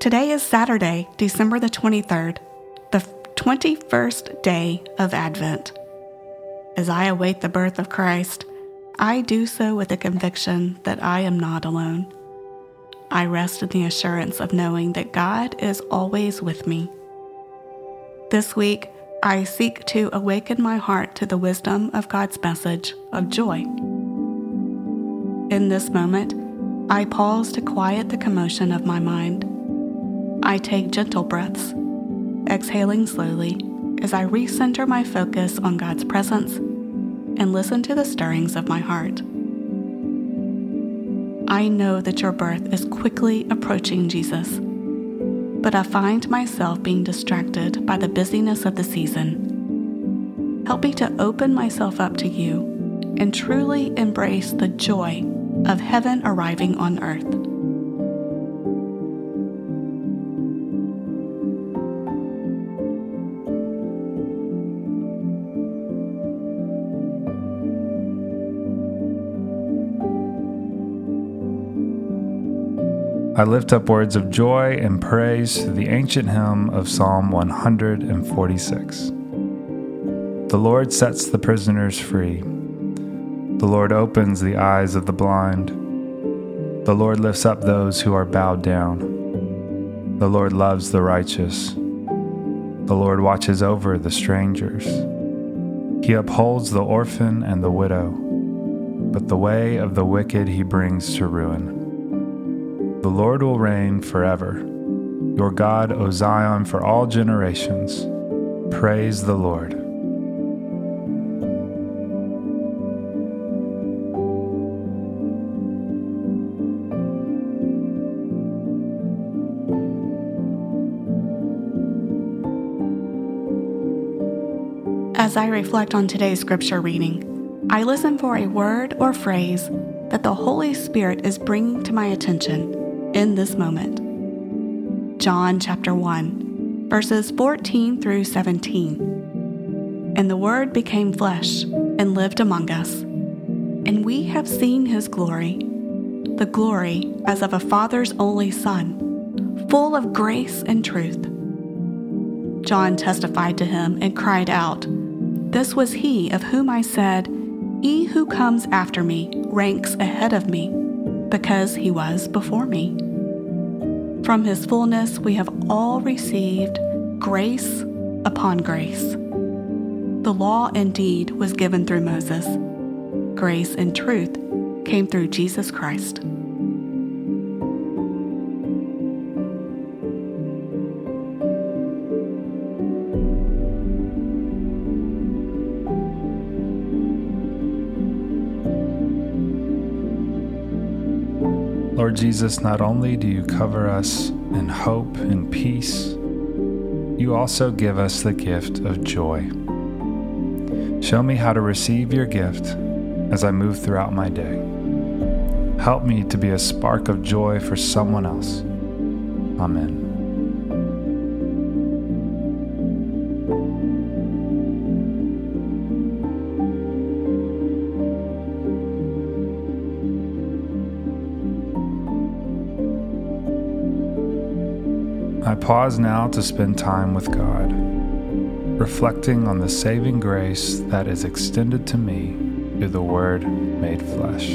Today is Saturday, December the 23rd, the 21st day of Advent. As I await the birth of Christ, I do so with the conviction that I am not alone. I rest in the assurance of knowing that God is always with me. This week, I seek to awaken my heart to the wisdom of God's message of joy. In this moment, I pause to quiet the commotion of my mind. I take gentle breaths, exhaling slowly as I recenter my focus on God's presence and listen to the stirrings of my heart. I know that your birth is quickly approaching, Jesus, but I find myself being distracted by the busyness of the season. Help me to open myself up to you and truly embrace the joy of heaven arriving on earth. I lift up words of joy and praise to the ancient hymn of Psalm 146. The Lord sets the prisoners free. The Lord opens the eyes of the blind. The Lord lifts up those who are bowed down. The Lord loves the righteous. The Lord watches over the strangers. He upholds the orphan and the widow, but the way of the wicked he brings to ruin. The Lord will reign forever. Your God, O Zion, for all generations. Praise the Lord. As I reflect on today's scripture reading, I listen for a word or phrase that the Holy Spirit is bringing to my attention in this moment. John chapter 1, verses 14 through 17. And the Word became flesh and lived among us, and we have seen his glory, the glory as of a Father's only Son, full of grace and truth. John testified to him and cried out, This was he of whom I said, He who comes after me ranks ahead of me because he was before me. From his fullness we have all received grace upon grace. The law indeed was given through Moses, grace and truth came through Jesus Christ. Lord Jesus, not only do you cover us in hope and peace, you also give us the gift of joy. Show me how to receive your gift as I move throughout my day. Help me to be a spark of joy for someone else. Amen. I pause now to spend time with God, reflecting on the saving grace that is extended to me through the Word made flesh.